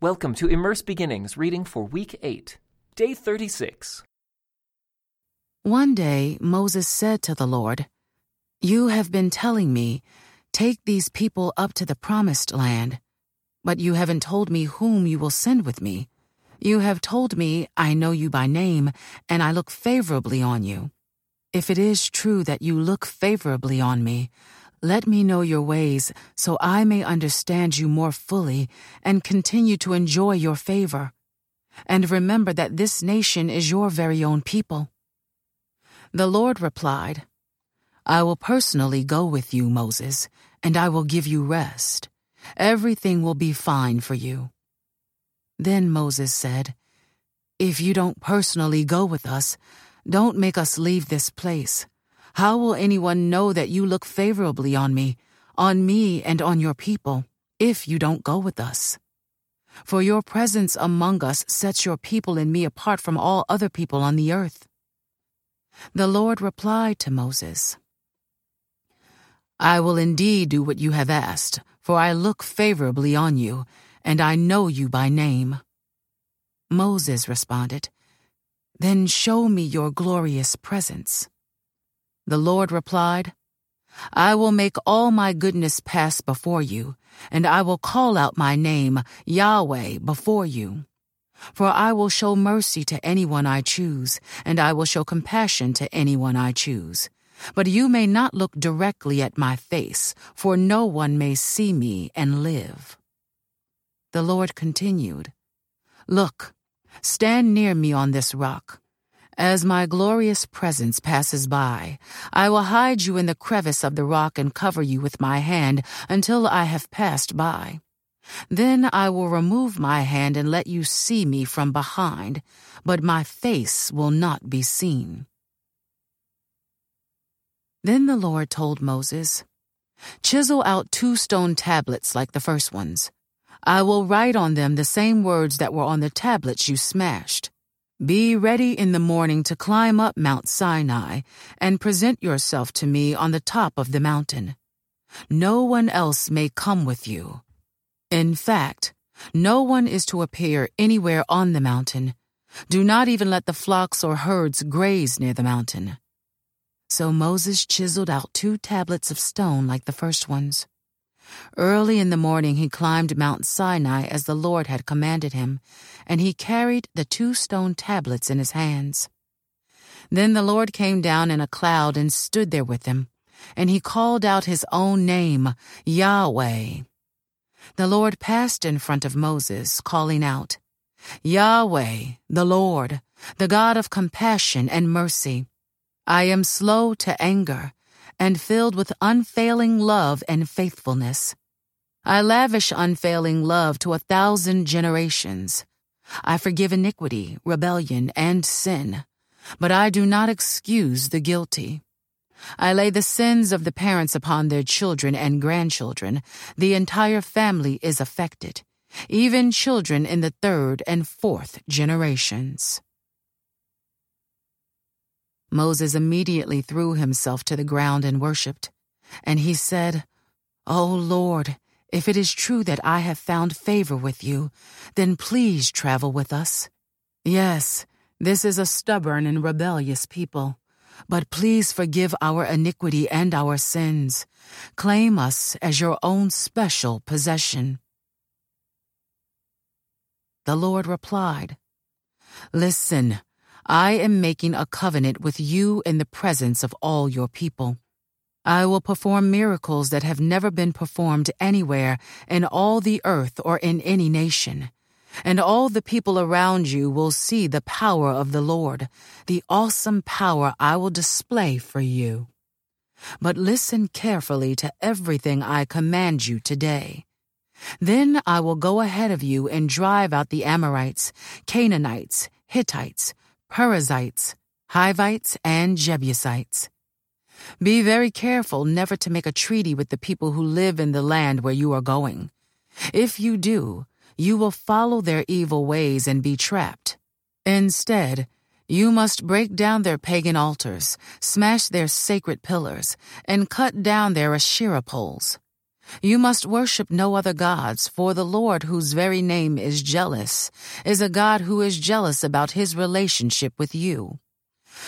Welcome to Immerse Beginnings reading for week 8, day 36. One day Moses said to the Lord, You have been telling me, Take these people up to the promised land, but you haven't told me whom you will send with me. You have told me, I know you by name, and I look favorably on you. If it is true that you look favorably on me, let me know your ways so I may understand you more fully and continue to enjoy your favor. And remember that this nation is your very own people. The Lord replied, I will personally go with you, Moses, and I will give you rest. Everything will be fine for you. Then Moses said, If you don't personally go with us, don't make us leave this place. How will anyone know that you look favorably on me, on me and on your people, if you don't go with us? For your presence among us sets your people and me apart from all other people on the earth. The Lord replied to Moses, I will indeed do what you have asked, for I look favorably on you, and I know you by name. Moses responded, Then show me your glorious presence. The Lord replied, I will make all my goodness pass before you, and I will call out my name, Yahweh, before you. For I will show mercy to anyone I choose, and I will show compassion to anyone I choose. But you may not look directly at my face, for no one may see me and live. The Lord continued, Look, stand near me on this rock. As my glorious presence passes by, I will hide you in the crevice of the rock and cover you with my hand until I have passed by. Then I will remove my hand and let you see me from behind, but my face will not be seen. Then the Lord told Moses, Chisel out two stone tablets like the first ones. I will write on them the same words that were on the tablets you smashed. Be ready in the morning to climb up Mount Sinai and present yourself to me on the top of the mountain. No one else may come with you. In fact, no one is to appear anywhere on the mountain. Do not even let the flocks or herds graze near the mountain. So Moses chiseled out two tablets of stone like the first ones. Early in the morning he climbed Mount Sinai as the Lord had commanded him, and he carried the two stone tablets in his hands. Then the Lord came down in a cloud and stood there with him, and he called out his own name, Yahweh. The Lord passed in front of Moses, calling out, Yahweh, the Lord, the God of compassion and mercy. I am slow to anger and filled with unfailing love and faithfulness. I lavish unfailing love to a thousand generations. I forgive iniquity, rebellion, and sin, but I do not excuse the guilty. I lay the sins of the parents upon their children and grandchildren. The entire family is affected, even children in the third and fourth generations. Moses immediately threw himself to the ground and worshipped. And he said, O Lord, if it is true that I have found favor with you, then please travel with us. Yes, this is a stubborn and rebellious people. But please forgive our iniquity and our sins. Claim us as your own special possession. The Lord replied, Listen, I am making a covenant with you in the presence of all your people. I will perform miracles that have never been performed anywhere in all the earth or in any nation. And all the people around you will see the power of the Lord, the awesome power I will display for you. But listen carefully to everything I command you today. Then I will go ahead of you and drive out the Amorites, Canaanites, Hittites, Perizzites, Hivites, and Jebusites. Be very careful never to make a treaty with the people who live in the land where you are going. If you do, you will follow their evil ways and be trapped. Instead, you must break down their pagan altars, smash their sacred pillars, and cut down their Asherah poles. You must worship no other gods, for the Lord, whose very name is jealous, is a God who is jealous about his relationship with you.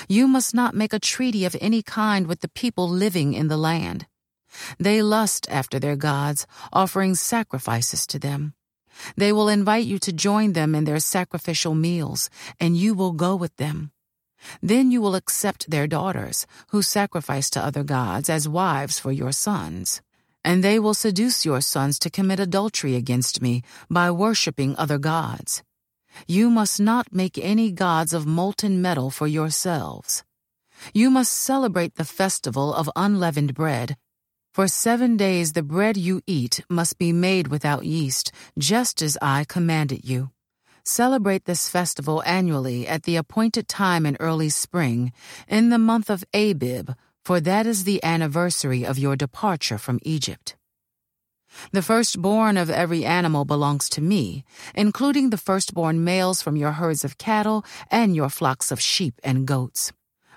You must not make a treaty of any kind with the people living in the land. They lust after their gods, offering sacrifices to them. They will invite you to join them in their sacrificial meals, and you will go with them. Then you will accept their daughters, who sacrifice to other gods, as wives for your sons and they will seduce your sons to commit adultery against me by worshipping other gods. You must not make any gods of molten metal for yourselves. You must celebrate the festival of unleavened bread. For seven days the bread you eat must be made without yeast, just as I commanded you. Celebrate this festival annually at the appointed time in early spring, in the month of Abib, for that is the anniversary of your departure from Egypt. The firstborn of every animal belongs to me, including the firstborn males from your herds of cattle and your flocks of sheep and goats.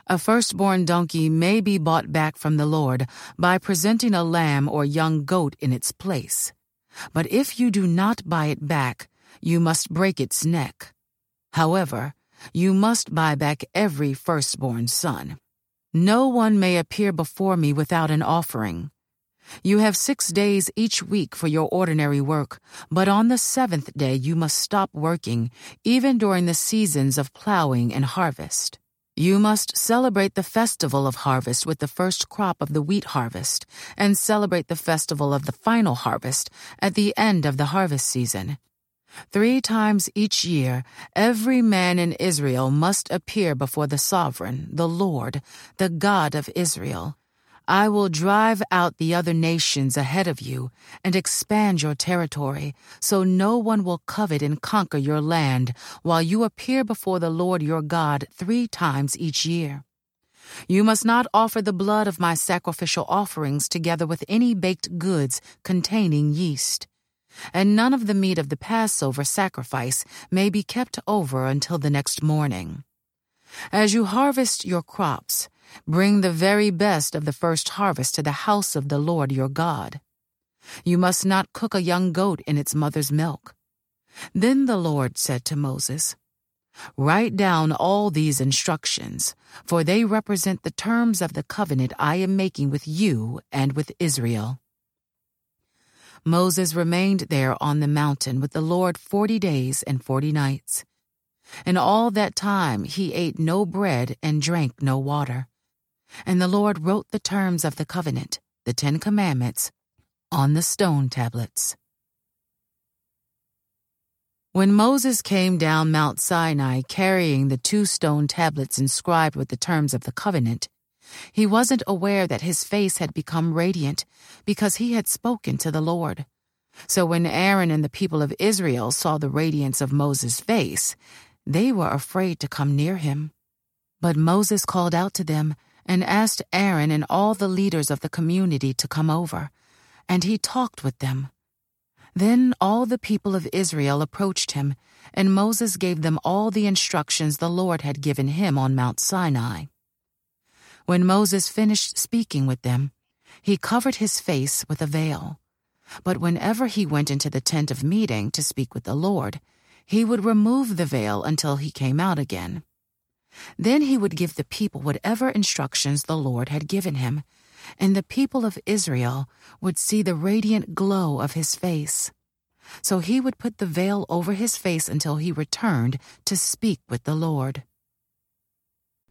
A firstborn donkey may be bought back from the Lord by presenting a lamb or young goat in its place. But if you do not buy it back, you must break its neck. However, you must buy back every firstborn son. No one may appear before me without an offering. You have six days each week for your ordinary work, but on the seventh day you must stop working, even during the seasons of plowing and harvest. You must celebrate the festival of harvest with the first crop of the wheat harvest, and celebrate the festival of the final harvest at the end of the harvest season. Three times each year, every man in Israel must appear before the sovereign, the Lord, the God of Israel. I will drive out the other nations ahead of you and expand your territory, so no one will covet and conquer your land while you appear before the Lord your God three times each year. You must not offer the blood of my sacrificial offerings together with any baked goods containing yeast and none of the meat of the Passover sacrifice may be kept over until the next morning. As you harvest your crops, bring the very best of the first harvest to the house of the Lord your God. You must not cook a young goat in its mother's milk. Then the Lord said to Moses, Write down all these instructions, for they represent the terms of the covenant I am making with you and with Israel. Moses remained there on the mountain with the Lord forty days and forty nights. And all that time he ate no bread and drank no water. And the Lord wrote the terms of the covenant, the Ten Commandments, on the stone tablets. When Moses came down Mount Sinai carrying the two stone tablets inscribed with the terms of the covenant, he wasn't aware that his face had become radiant because he had spoken to the Lord. So when Aaron and the people of Israel saw the radiance of Moses' face, they were afraid to come near him. But Moses called out to them and asked Aaron and all the leaders of the community to come over, and he talked with them. Then all the people of Israel approached him, and Moses gave them all the instructions the Lord had given him on Mount Sinai. When Moses finished speaking with them, he covered his face with a veil. But whenever he went into the tent of meeting to speak with the Lord, he would remove the veil until he came out again. Then he would give the people whatever instructions the Lord had given him, and the people of Israel would see the radiant glow of his face. So he would put the veil over his face until he returned to speak with the Lord.